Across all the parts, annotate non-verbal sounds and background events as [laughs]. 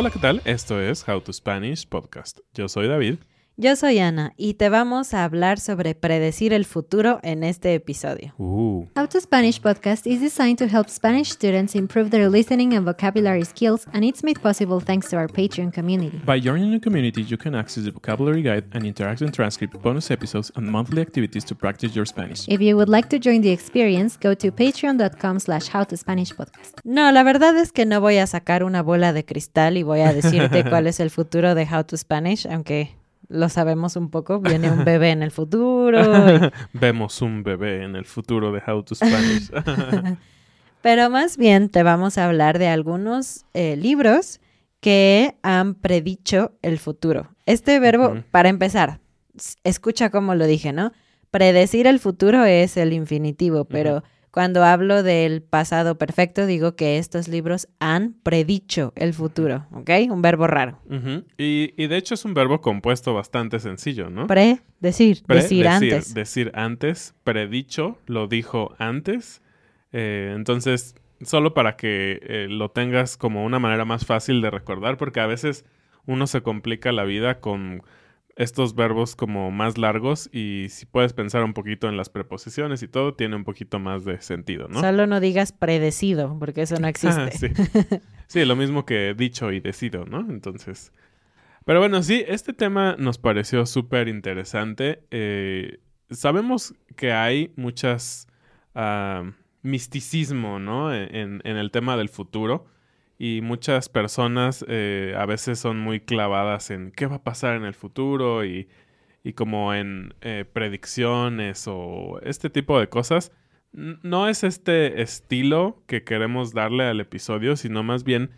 Hola, ¿qué tal? Esto es How to Spanish Podcast. Yo soy David. Yo soy Ana y te vamos a hablar sobre predecir el futuro en este episodio. Uh, How to Spanish podcast is designed to help Spanish students improve their listening and vocabulary skills, and it's made possible thanks to our Patreon community. by joining the community, you can access the vocabulary guide and interactive transcript, bonus episodes, and monthly activities to practice your Spanish. If you would like to join the experience, go to patreon.com slash howtospanishpodcast. No, la verdad es que no voy a sacar una bola de cristal y voy a decirte [laughs] cuál es el futuro de How to Spanish, aunque lo sabemos un poco. Viene un [laughs] bebé en el futuro. [laughs] y- Vemos un bebé en el futuro de How to Spanish. [laughs] Pero más bien te vamos a hablar de algunos eh, libros que han predicho el futuro. Este verbo, para empezar, escucha cómo lo dije, ¿no? Predecir el futuro es el infinitivo, pero cuando hablo del pasado perfecto, digo que estos libros han predicho el futuro, ¿ok? Un verbo raro. Y, y de hecho es un verbo compuesto bastante sencillo, ¿no? Pre- decir antes. Decir antes, predicho, lo dijo antes. Eh, entonces, solo para que eh, lo tengas como una manera más fácil de recordar, porque a veces uno se complica la vida con estos verbos como más largos y si puedes pensar un poquito en las preposiciones y todo, tiene un poquito más de sentido, ¿no? Solo no digas predecido, porque eso no existe. Ah, sí. [laughs] Sí, lo mismo que dicho y decido, ¿no? Entonces. Pero bueno, sí, este tema nos pareció súper interesante. Eh, sabemos que hay muchas ah, misticismo, ¿no? En, en el tema del futuro. Y muchas personas eh, a veces son muy clavadas en qué va a pasar en el futuro y, y como en eh, predicciones o este tipo de cosas. No es este estilo que queremos darle al episodio, sino más bien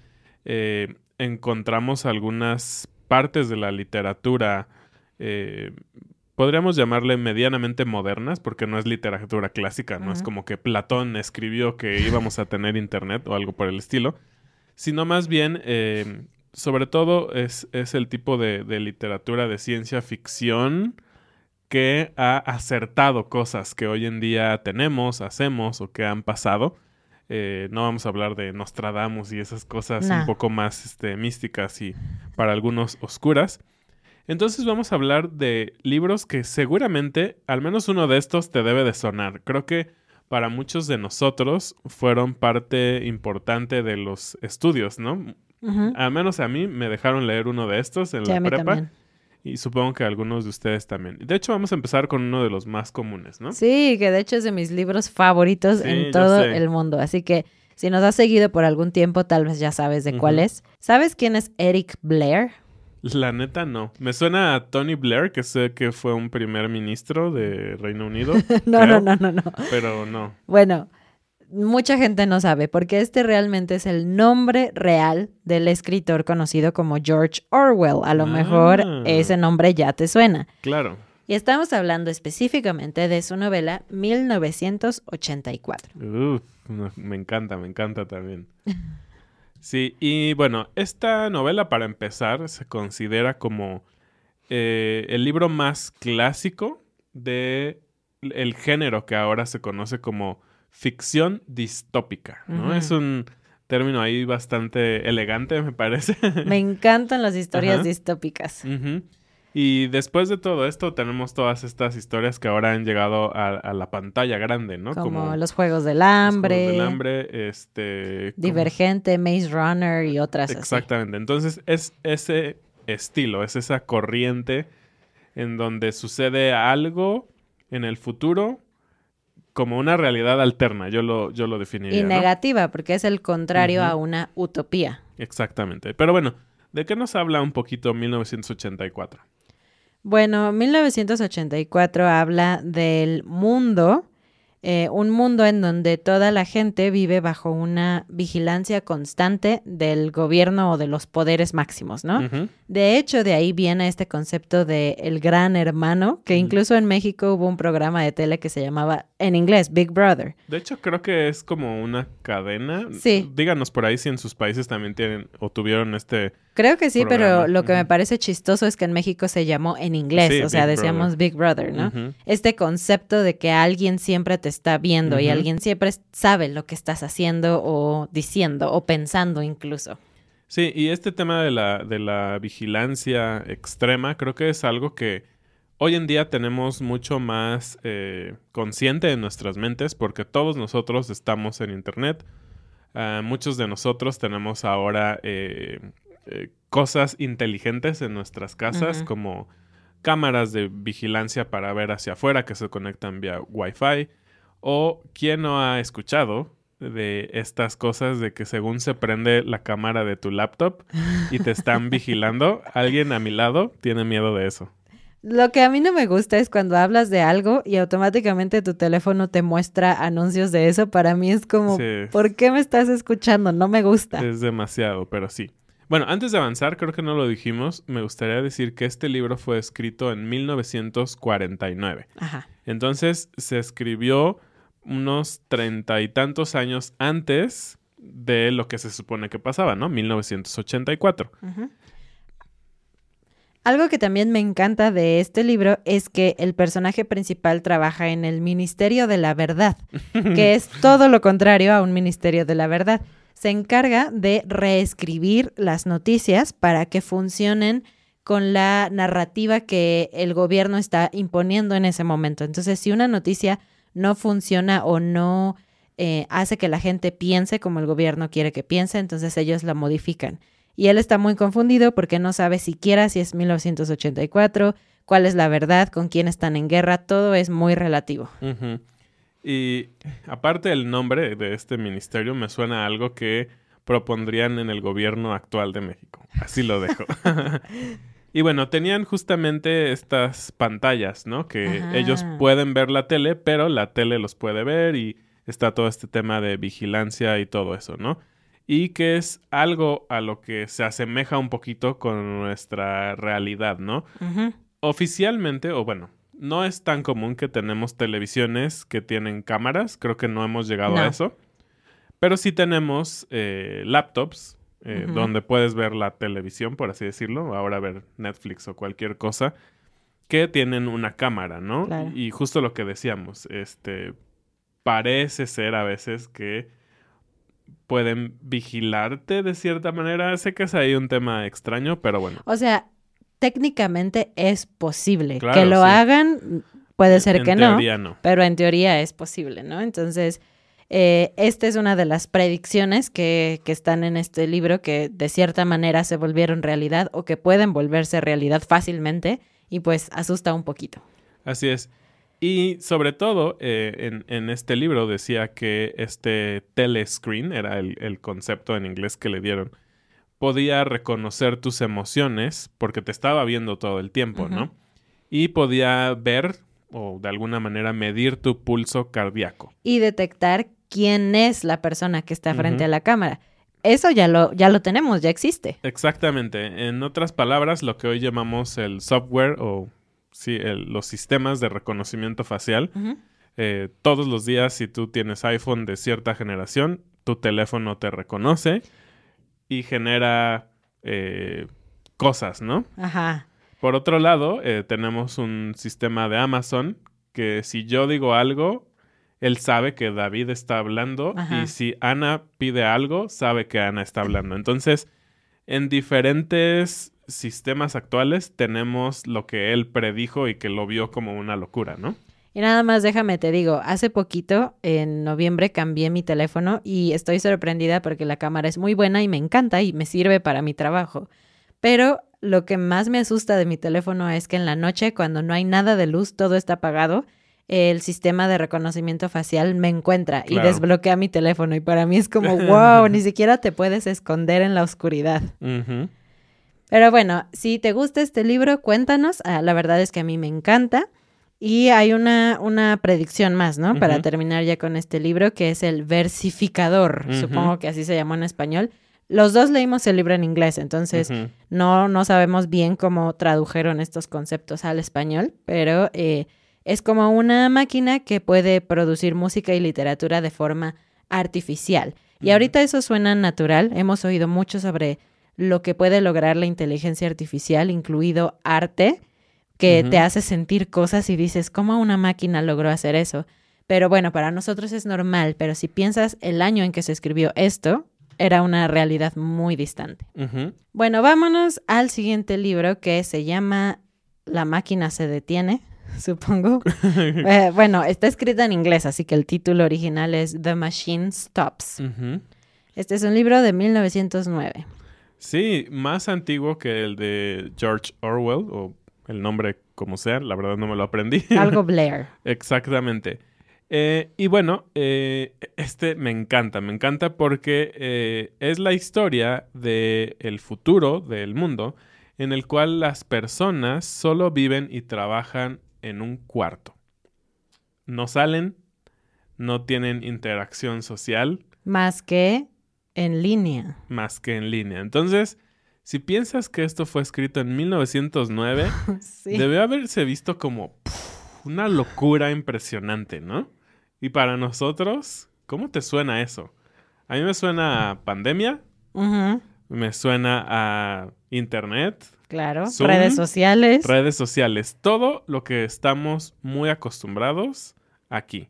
eh, encontramos algunas partes de la literatura, eh, podríamos llamarle medianamente modernas, porque no es literatura clásica, no es como que Platón escribió que íbamos a tener internet o algo por el estilo, sino más bien, eh, sobre todo, es, es el tipo de, de literatura de ciencia ficción que ha acertado cosas que hoy en día tenemos, hacemos o que han pasado. Eh, no vamos a hablar de Nostradamus y esas cosas un poco más este, místicas y para algunos oscuras. Entonces vamos a hablar de libros que seguramente, al menos uno de estos, te debe de sonar. Creo que para muchos de nosotros fueron parte importante de los estudios, ¿no? Al menos a mí me dejaron leer uno de estos en Sí, la prepa. también. Y supongo que algunos de ustedes también. De hecho, vamos a empezar con uno de los más comunes, ¿no? Sí, que de hecho es de mis libros favoritos Sí, en todo el mundo. Así que si nos has seguido por algún tiempo, tal vez ya sabes de cuál es. ¿Sabes quién es Eric Blair? La neta no. Me suena a Tony Blair, que sé que fue un primer ministro de Reino Unido. [laughs] No, creo, no, no, no, no. Pero no. Bueno, mucha gente no sabe porque este realmente es el nombre real del escritor conocido como George Orwell. A lo Ah. mejor ese nombre ya te suena. Claro. Y estamos hablando específicamente de su novela 1984. Uh, no, me encanta, me encanta también. [laughs] Sí, y bueno, esta novela para empezar se considera como eh, el libro más clásico de el género que ahora se conoce como ficción distópica, ¿no? Es un término ahí bastante elegante, me parece. Me encantan las historias Ajá. distópicas. Ujú. Y después de todo esto tenemos todas estas historias que ahora han llegado a, a la pantalla grande, ¿no? Como, los Juegos del Los Hambre, Juegos del Hambre, este... como- Divergente, Maze Runner y otras así. Exactamente. Entonces es ese estilo, es esa corriente en donde sucede algo en el futuro como una realidad alterna. Yo lo, yo lo definiría. Y ¿no? negativa, porque es el contrario a una utopía. Exactamente. Pero bueno, ¿de qué nos habla un poquito 1984? Bueno, 1984 habla del mundo, eh, un mundo en donde toda la gente vive bajo una vigilancia constante del gobierno o de los poderes máximos, ¿no? De hecho, de ahí viene este concepto de el gran hermano, que incluso en México hubo un programa de tele que se llamaba, en inglés, Big Brother. De hecho, creo que es como una cadena. Sí. Díganos por ahí si en sus países también tienen o tuvieron este... Creo que sí, pero lo que me parece chistoso es que en México se llamó en inglés, Sí, o sea, Big decíamos Brother. Big Brother, ¿no? Este concepto de que alguien siempre te está viendo y alguien siempre sabe lo que estás haciendo o diciendo o pensando incluso. Sí, y este tema de la, de la vigilancia extrema creo que es algo que hoy en día tenemos mucho más eh, consciente en nuestras mentes porque todos nosotros estamos en Internet. Ah, muchos de nosotros tenemos ahora eh, eh, cosas inteligentes en nuestras casas como cámaras de vigilancia para ver hacia afuera que se conectan vía Wi-Fi. O quién no ha escuchado de estas cosas de que según se prende la cámara de tu laptop y te están [laughs] vigilando, alguien a mi lado tiene miedo de eso. Lo que a mí no me gusta es cuando hablas de algo y automáticamente tu teléfono te muestra anuncios de eso. Para mí es como, Sí. ¿por qué me estás escuchando? No me gusta. Es demasiado, pero sí. Bueno, antes de avanzar, creo que no lo dijimos, me gustaría decir que este libro fue escrito en 1949. Ajá. Entonces se escribió unos treinta y tantos años antes de lo que se supone que pasaba, ¿no? 1984. Ujú. Algo que también me encanta de este libro es que el personaje principal trabaja en el Ministerio de la Verdad, que es [laughs] todo lo contrario a un Ministerio de la Verdad. Se encarga de reescribir las noticias para que funcionen con la narrativa que el gobierno está imponiendo en ese momento. Entonces, si una noticia no funciona o no eh, hace que la gente piense como el gobierno quiere que piense, entonces ellos la modifican. Y él está muy confundido porque no sabe siquiera si es 1984, cuál es la verdad, con quién están en guerra, todo es muy relativo. Y aparte del nombre de este ministerio, me suena a algo que propondrían en el gobierno actual de México. Así lo dejo. [laughs] y bueno, tenían justamente estas pantallas, ¿no? Que Ajá. ellos pueden ver la tele, pero la tele los puede ver y está todo este tema de vigilancia y todo eso, ¿no? Y que es algo a lo que se asemeja un poquito con nuestra realidad, ¿no? Oficialmente, o bueno, no es tan común que tenemos televisiones que tienen cámaras, creo que no hemos llegado a eso, pero sí tenemos eh, laptops eh, donde puedes ver la televisión, por así decirlo, ahora ver Netflix o cualquier cosa, que tienen una cámara, ¿no? Claro. Y justo lo que decíamos, este, parece ser a veces que pueden vigilarte de cierta manera. Sé que es ahí un tema extraño, pero bueno. O sea, técnicamente es posible. Claro, que lo sí. hagan, puede ser en que no, teoría no. pero en teoría es posible, ¿no? Entonces, eh, esta es una de las predicciones que, que están en este libro que de cierta manera se volvieron realidad o que pueden volverse realidad fácilmente y pues asusta un poquito. Así es. Y sobre todo, eh, en, en este libro decía que este telescreen, era el, el concepto en inglés que le dieron, podía reconocer tus emociones porque te estaba viendo todo el tiempo. ¿no? Y podía ver o de alguna manera medir tu pulso cardíaco. Y detectar quién es la persona que está frente a la cámara. Eso ya lo, ya lo tenemos, ya existe. Exactamente. En otras palabras, lo que hoy llamamos el software o sí, el- los sistemas de reconocimiento facial. Eh, todos los días, si tú tienes iPhone de cierta generación, tu teléfono te reconoce y genera eh, cosas, ¿no? Ajá. Por otro lado, eh, tenemos un sistema de Amazon que si yo digo algo, él sabe que David está hablando Ajá. y si Ana pide algo, sabe que Ana está hablando. Entonces, en diferentes sistemas actuales tenemos lo que él predijo y que lo vio como una locura, ¿no? Y nada más déjame te digo, hace poquito, en noviembre, cambié mi teléfono y estoy sorprendida porque la cámara es muy buena y me encanta y me sirve para mi trabajo. Pero lo que más me asusta de mi teléfono es que en la noche, cuando no hay nada de luz, todo está apagado, el sistema de reconocimiento facial me encuentra y desbloquea mi teléfono. Y para mí es como, [laughs] wow, ni siquiera te puedes esconder en la oscuridad. Pero bueno, si te gusta este libro, cuéntanos. Ah, la verdad es que a mí me encanta. Y hay una, una predicción más, ¿no? Para terminar ya con este libro, que es el versificador. Supongo que así se llamó en español. Los dos leímos el libro en inglés, entonces no, no sabemos bien cómo tradujeron estos conceptos al español, pero eh, es como una máquina que puede producir música y literatura de forma artificial. Y ahorita eso suena natural. Hemos oído mucho sobre lo que puede lograr la inteligencia artificial, incluido arte, que te hace sentir cosas y dices, ¿cómo una máquina logró hacer eso? Pero bueno, para nosotros es normal, pero si piensas el año en que se escribió esto, era una realidad muy distante. Bueno, vámonos al siguiente libro que se llama La máquina se detiene, [laughs] supongo. [laughs] Eh, bueno, está escrita en inglés, así que el título original es The Machine Stops. Este es un libro de 1909. Sí, más antiguo que el de George Orwell, o el nombre como sea, la verdad no me lo aprendí. [laughs] Algo Blair. Exactamente. Eh, y bueno, eh, este me encanta, me encanta porque eh, es la historia del el futuro del mundo en el cual las personas solo viven y trabajan en un cuarto. No salen, no tienen interacción social Más que en línea. más que en línea. Entonces, si piensas que esto fue escrito en 1909, [laughs] Sí. Debe haberse visto como una locura impresionante, ¿no? Y para nosotros, ¿cómo te suena eso? A mí me suena a pandemia, me suena a internet, claro. Zoom, Redes sociales. redes sociales, todo lo que estamos muy acostumbrados aquí.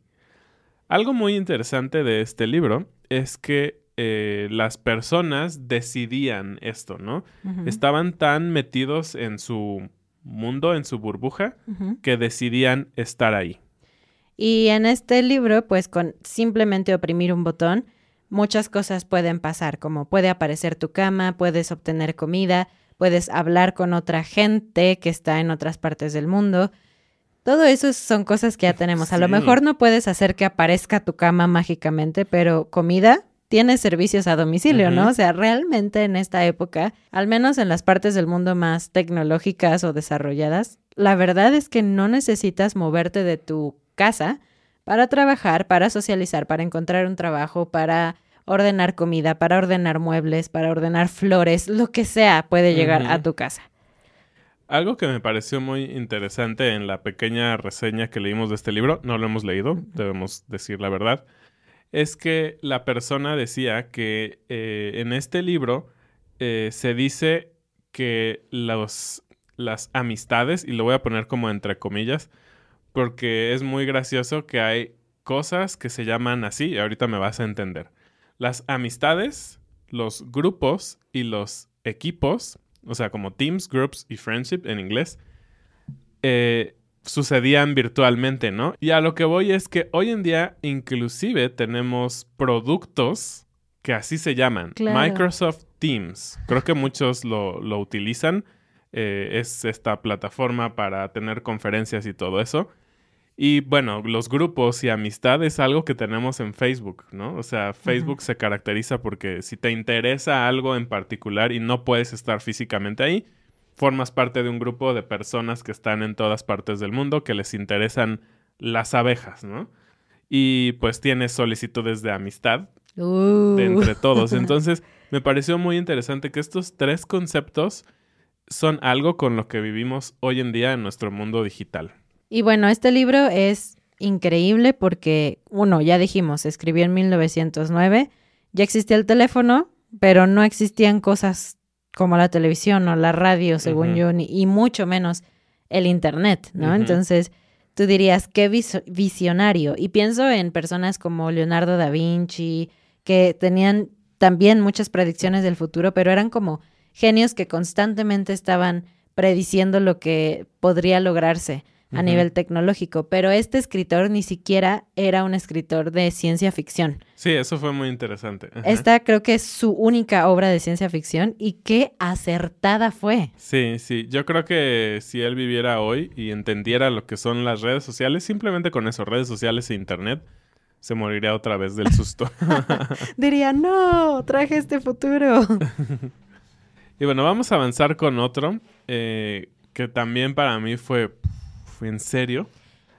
Algo muy interesante de este libro es que eh, las personas decidían esto, ¿no? Estaban tan metidos en su mundo, en su burbuja, que decidían estar ahí. Y en este libro, pues con simplemente oprimir un botón, muchas cosas pueden pasar, como puede aparecer tu cama, puedes obtener comida, puedes hablar con otra gente que está en otras partes del mundo. Todo eso son cosas que ya tenemos. A lo mejor no puedes hacer que aparezca tu cama mágicamente, pero comida tiene servicios a domicilio, ¿no? O sea, realmente en esta época, al menos en las partes del mundo más tecnológicas o desarrolladas, la verdad es que no necesitas moverte de tu casa para trabajar, para socializar, para encontrar un trabajo, para ordenar comida, para ordenar muebles, para ordenar flores, lo que sea puede llegar a tu casa. Algo que me pareció muy interesante en la pequeña reseña que leímos de este libro, no lo hemos leído, debemos decir la verdad, es que la persona decía que eh, en este libro eh, se dice que los, las amistades, y lo voy a poner como entre comillas, porque es muy gracioso que hay cosas que se llaman así, y ahorita me vas a entender. Las amistades, los grupos y los equipos, o sea, como teams, groups y friendship en inglés, eh, sucedían virtualmente, ¿no? Y a lo que voy es que hoy en día inclusive tenemos productos que así se llaman, Claro. Microsoft Teams. Creo que muchos lo, lo utilizan. eh, es esta plataforma para tener conferencias y todo eso. Y bueno, los grupos y amistad es algo que tenemos en Facebook, ¿no? O sea, Facebook se caracteriza porque si te interesa algo en particular y no puedes estar físicamente ahí, formas parte de un grupo de personas que están en todas partes del mundo que les interesan las abejas, ¿no? Y pues tienes solicitudes de amistad Uh. de entre todos. [laughs] Entonces, me pareció muy interesante que estos tres conceptos son algo con lo que vivimos hoy en día en nuestro mundo digital. Y bueno, este libro es increíble porque, uno, ya dijimos, escribió en 1909, ya existía el teléfono, pero no existían cosas como la televisión o la radio, según yo, ni- y mucho menos el Internet, ¿no? Entonces, tú dirías, qué vis- visionario. Y pienso en personas como Leonardo da Vinci, que tenían también muchas predicciones del futuro, pero eran como genios que constantemente estaban prediciendo lo que podría lograrse a nivel tecnológico. Pero este escritor ni siquiera era un escritor de ciencia ficción. Sí, eso fue muy interesante. Ajá. Esta creo que es su única obra de ciencia ficción y qué acertada fue. Sí, sí. Yo creo que si él viviera hoy y entendiera lo que son las redes sociales, simplemente con eso, redes sociales e internet, se moriría otra vez del susto. [laughs] Diría, no, traje este futuro. [laughs] y bueno, vamos a avanzar con otro eh, que también para mí fue, fue en serio.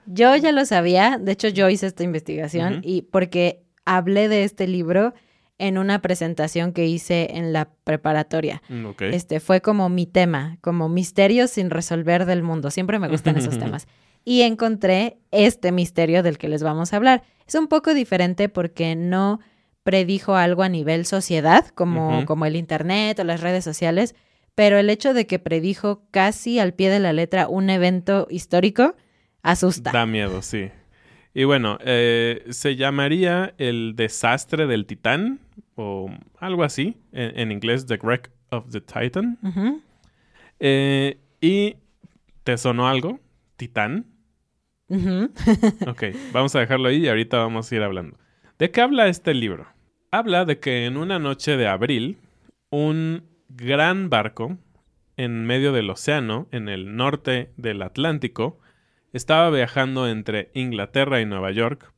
Yo ya lo sabía, de hecho yo hice esta investigación y porque hablé de este libro en una presentación que hice en la preparatoria. Mm. Este fue como mi tema, como misterios sin resolver del mundo. Siempre me gustan esos [laughs] temas. Y encontré este misterio del que les vamos a hablar. Es un poco diferente porque no predijo algo a nivel sociedad, como, como el internet o las redes sociales, pero el hecho de que predijo casi al pie de la letra un evento histórico asusta. Da miedo, sí. Y bueno, eh, se llamaría el desastre del titán o algo así, en, en inglés The Wreck of the Titan. Eh, ¿Y te sonó algo? ¿Titán? Ujú. [laughs] Ok, vamos a dejarlo ahí y ahorita vamos a ir hablando. ¿De qué habla este libro? Habla de que en una noche de abril, un gran barco en medio del océano, en el norte del Atlántico, estaba viajando entre Inglaterra y Nueva York,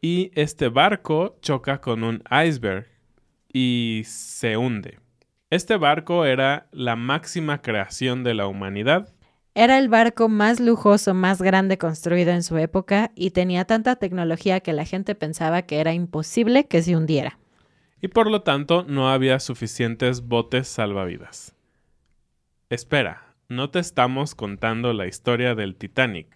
y este barco choca con un iceberg y se hunde. Este barco era la máxima creación de la humanidad Era el barco más lujoso, más grande construido en su época y tenía tanta tecnología que la gente pensaba que era imposible que se hundiera. Y por lo tanto no había suficientes botes salvavidas. Espera, no te estamos contando la historia del Titanic,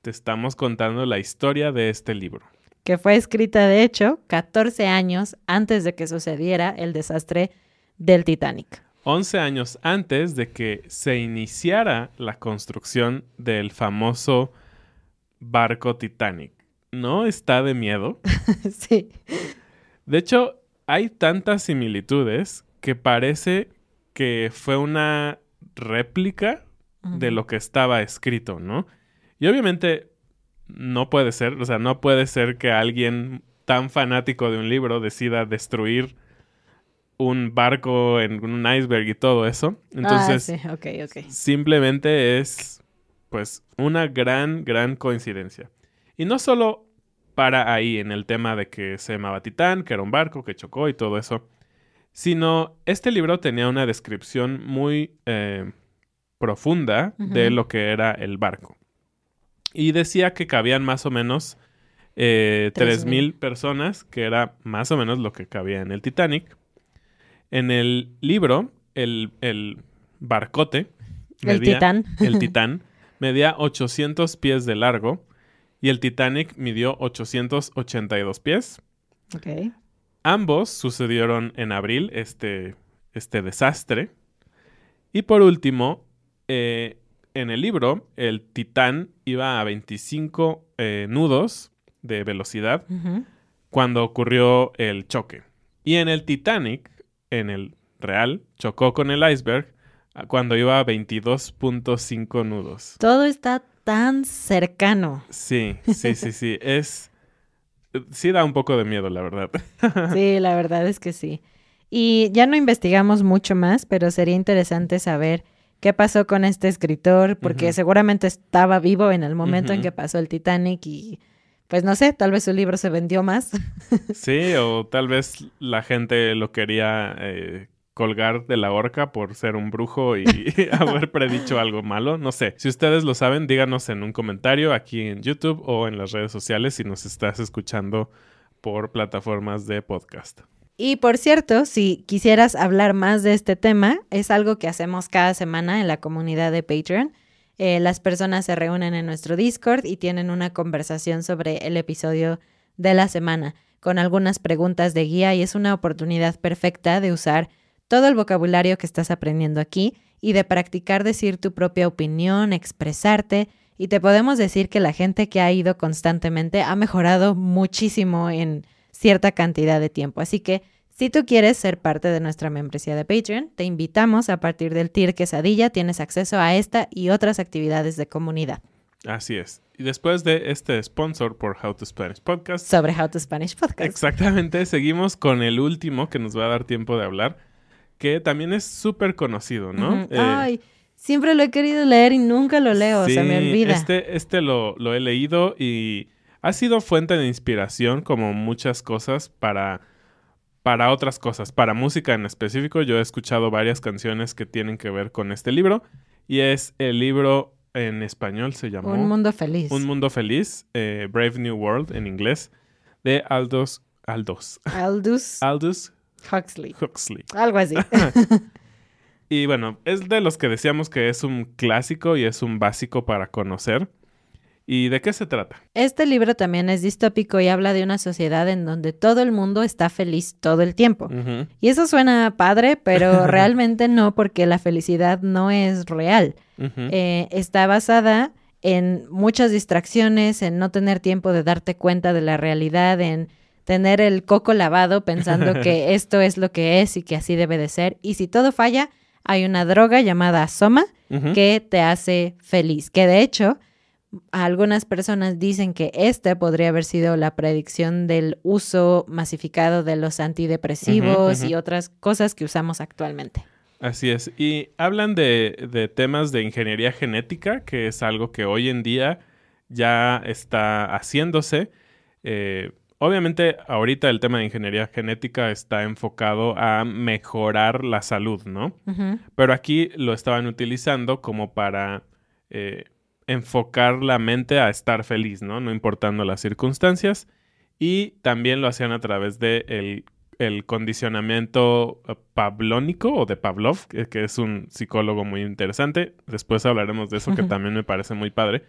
te estamos contando la historia de este libro. que fue escrita de hecho 14 años antes de que sucediera el desastre del Titanic. 11 años antes de que se iniciara la construcción del famoso barco Titanic. ¿No está de miedo? [laughs] sí. De hecho, hay tantas similitudes que parece que fue una réplica de lo que estaba escrito, ¿no? Y obviamente no puede ser, o sea, no puede ser que alguien tan fanático de un libro decida destruir un barco en un iceberg y todo eso. Entonces, ah, sí, simplemente es pues una gran, gran coincidencia. Y no solo para ahí en el tema de que se llamaba Titán, que era un barco que chocó y todo eso, sino este libro tenía una descripción muy eh, profunda de lo que era el barco. Y decía que cabían más o menos eh, Tres 3.000 personas, que era más o menos lo que cabía en el Titanic. En el libro, el, el barcote, El medía- Titán. el [laughs] Titán, medía 800 pies de largo y el Titanic midió 882 pies. Ok. Ambos sucedieron en abril, este, este desastre. Y por último, eh, en el libro, el Titán iba a 25 eh, nudos de velocidad cuando ocurrió el choque. Y en el Titanic, en el real, chocó con el iceberg ah, cuando iba a 22.5 nudos. Todo está tan cercano. Sí, sí, sí, sí. [laughs] Es. Sí da un poco de miedo, la verdad. [laughs] Sí, la verdad es que sí. Y ya no investigamos mucho más, pero sería interesante saber qué pasó con este escritor, porque seguramente estaba vivo en el momento en que pasó el Titanic y pues no sé, tal vez su libro se vendió más. Sí, o tal vez la gente lo quería eh, colgar de la horca por ser un brujo y [laughs] haber predicho algo malo. No sé. Si ustedes lo saben, díganos en un comentario aquí en YouTube o en las redes sociales si nos estás escuchando por plataformas de podcast. Y por cierto, si quisieras hablar más de este tema, es algo que hacemos cada semana en la comunidad de Patreon. Eh, las personas se reúnen en nuestro Discord y tienen una conversación sobre el episodio de la semana, con algunas preguntas de guía y es una oportunidad perfecta de usar todo el vocabulario que estás aprendiendo aquí y de practicar decir tu propia opinión, expresarte. Y te podemos decir que la gente que ha ido constantemente ha mejorado muchísimo en cierta cantidad de tiempo. Así que si tú quieres ser parte de nuestra membresía de Patreon, te invitamos a partir del tier quesadilla, tienes acceso a esta y otras actividades de comunidad. Así es. Y después de este sponsor por How to Spanish Podcast. Sobre How to Spanish Podcast. Exactamente, seguimos con el último que nos va a dar tiempo de hablar, que también es súper conocido, ¿no? Uh -huh. eh, Ay, siempre lo he querido leer y nunca lo leo, sí, se me olvida. Este, este lo, lo he leído y ha sido fuente de inspiración como muchas cosas para para otras cosas, para música en específico. Yo he escuchado varias canciones que tienen que ver con este libro y es el libro en español se llamó Un Mundo Feliz. Un Mundo Feliz, eh, Brave New World en inglés, de Aldous, Aldous, Aldous, [laughs] Aldous Huxley. Huxley. Algo así. [laughs] [laughs] y bueno, es de los que decíamos que es un clásico y es un básico para conocer. ¿Y de qué se trata? Este libro también es distópico y habla de una sociedad en donde todo el mundo está feliz todo el tiempo. Uh -huh. Y eso suena padre, pero [laughs] realmente no, porque la felicidad no es real. Uh -huh. eh, está basada en muchas distracciones, en no tener tiempo de darte cuenta de la realidad, en tener el coco lavado pensando [laughs] que esto es lo que es y que así debe de ser. Y si todo falla, hay una droga llamada Soma Uh -huh. que te hace feliz, que de hecho algunas personas dicen que esta podría haber sido la predicción del uso masificado de los antidepresivos y otras cosas que usamos actualmente. Así es. Y hablan de, de temas de ingeniería genética, que es algo que hoy en día ya está haciéndose. Eh, obviamente, ahorita el tema de ingeniería genética está enfocado a mejorar la salud, ¿no? Pero aquí lo estaban utilizando como para eh, enfocar la mente a estar feliz, ¿no? No importando las circunstancias. Y también lo hacían a través de el, condicionamiento pablónico o de Pavlov, que, es un psicólogo muy interesante. Después hablaremos de eso, que también me parece muy padre.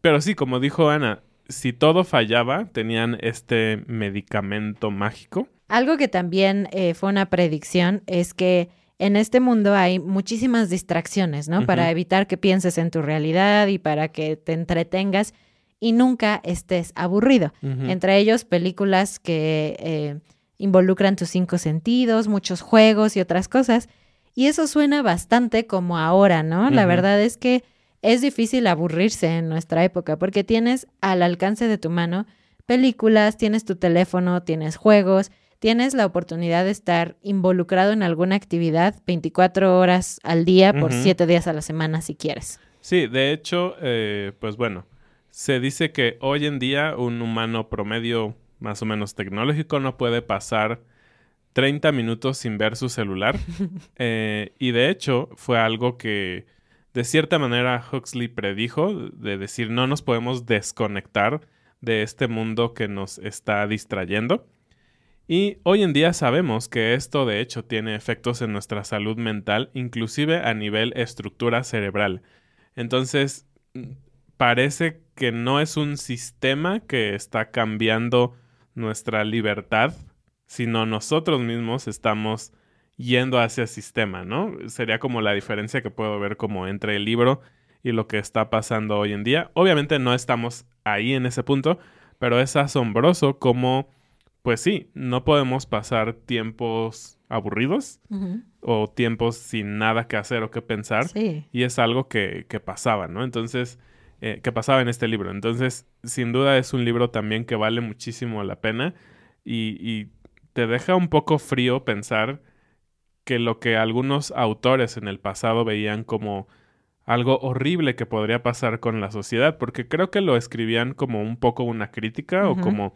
Pero sí, como dijo Ana, si todo fallaba, tenían este medicamento mágico. Algo que también eh, fue una predicción es que en este mundo hay muchísimas distracciones, ¿no? Para evitar que pienses en tu realidad y para que te entretengas y nunca estés aburrido. Entre ellos, películas que eh, involucran tus cinco sentidos, muchos juegos y otras cosas. Y eso suena bastante como ahora, ¿no? La verdad es que es difícil aburrirse en nuestra época porque tienes al alcance de tu mano películas, tienes tu teléfono, tienes juegos, tienes la oportunidad de estar involucrado en alguna actividad 24 horas al día por Ujú. 7 días a la semana si quieres. Sí, de hecho, eh, pues bueno, se dice que hoy en día un humano promedio más o menos tecnológico no puede pasar 30 minutos sin ver su celular. [laughs] Eh, y de hecho fue algo que de cierta manera Huxley predijo, de decir no nos podemos desconectar de este mundo que nos está distrayendo. Y hoy en día sabemos que esto de hecho tiene efectos en nuestra salud mental, inclusive a nivel estructura cerebral. Entonces, parece que no es un sistema que está cambiando nuestra libertad, sino nosotros mismos estamos yendo hacia el sistema, ¿no? Sería como la diferencia que puedo ver como entre el libro y lo que está pasando hoy en día. Obviamente no estamos ahí en ese punto, pero es asombroso como, pues sí, no podemos pasar tiempos aburridos o tiempos sin nada que hacer o que pensar. Sí. Y es algo que, que pasaba, ¿no? Entonces, eh, que pasaba en este libro. Entonces, sin duda es un libro también que vale muchísimo la pena y, y te deja un poco frío pensar que lo que algunos autores en el pasado veían como algo horrible que podría pasar con la sociedad, porque creo que lo escribían como un poco una crítica o como,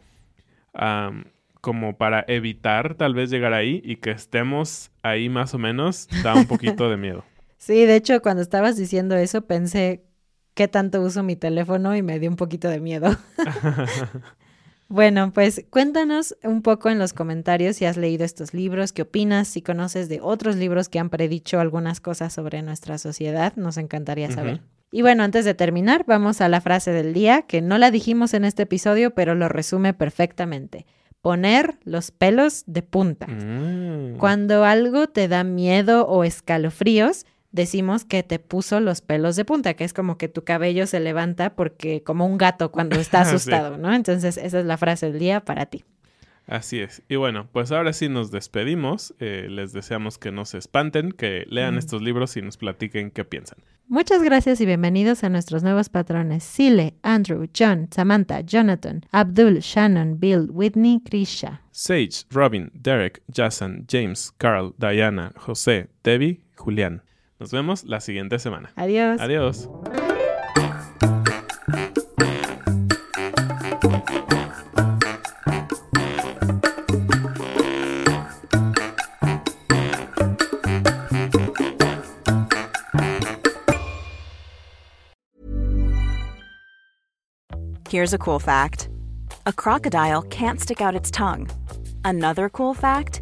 como para evitar tal vez llegar ahí y que estemos ahí más o menos, da un poquito de miedo. [laughs] Sí, de hecho, cuando estabas diciendo eso, pensé qué tanto uso mi teléfono y me dio un poquito de miedo. [laughs] Bueno, pues cuéntanos un poco en los comentarios si has leído estos libros, qué opinas, si conoces de otros libros que han predicho algunas cosas sobre nuestra sociedad, nos encantaría saber. Y bueno, antes de terminar, vamos a la frase del día, que no la dijimos en este episodio, pero lo resume perfectamente. Poner los pelos de punta. Mm. Cuando algo te da miedo o escalofríos, decimos que te puso los pelos de punta, que es como que tu cabello se levanta porque como un gato cuando [laughs] está Sí. asustado, ¿no? Entonces, esa es la frase del día para ti. Así es. Y bueno, pues ahora sí nos despedimos. Eh, les deseamos que no se espanten, que lean Mm. estos libros y nos platiquen qué piensan. Muchas gracias y bienvenidos a nuestros nuevos patrones Sile, Andrew, John, Samantha, Jonathan, Abdul, Shannon, Bill, Whitney, Krisha. Sage, Robin, Derek, Jason, James, Carl, Diana, José, Debbie, Julián. Nos vemos la siguiente semana. Adiós. Adiós. Here's a cool fact a crocodile can't stick out its tongue. Another cool fact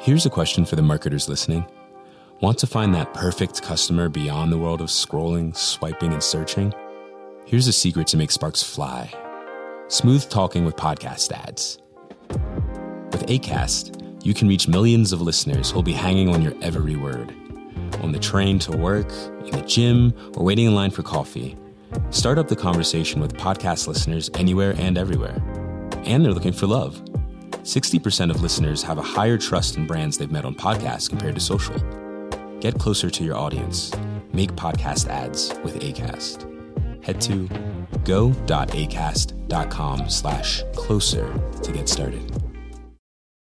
Here's a question for the marketers listening. Want to find that perfect customer beyond the world of scrolling, swiping, and searching? Here's a secret to make sparks fly smooth talking with podcast ads. With ACAST, you can reach millions of listeners who'll be hanging on your every word. On the train to work, in the gym, or waiting in line for coffee. Start up the conversation with podcast listeners anywhere and everywhere. And they're looking for love. 60% of listeners have a higher trust in brands they've met on podcasts compared to social. Get closer to your audience. Make podcast ads with ACAST. Head to go.acast.com slash closer to get started.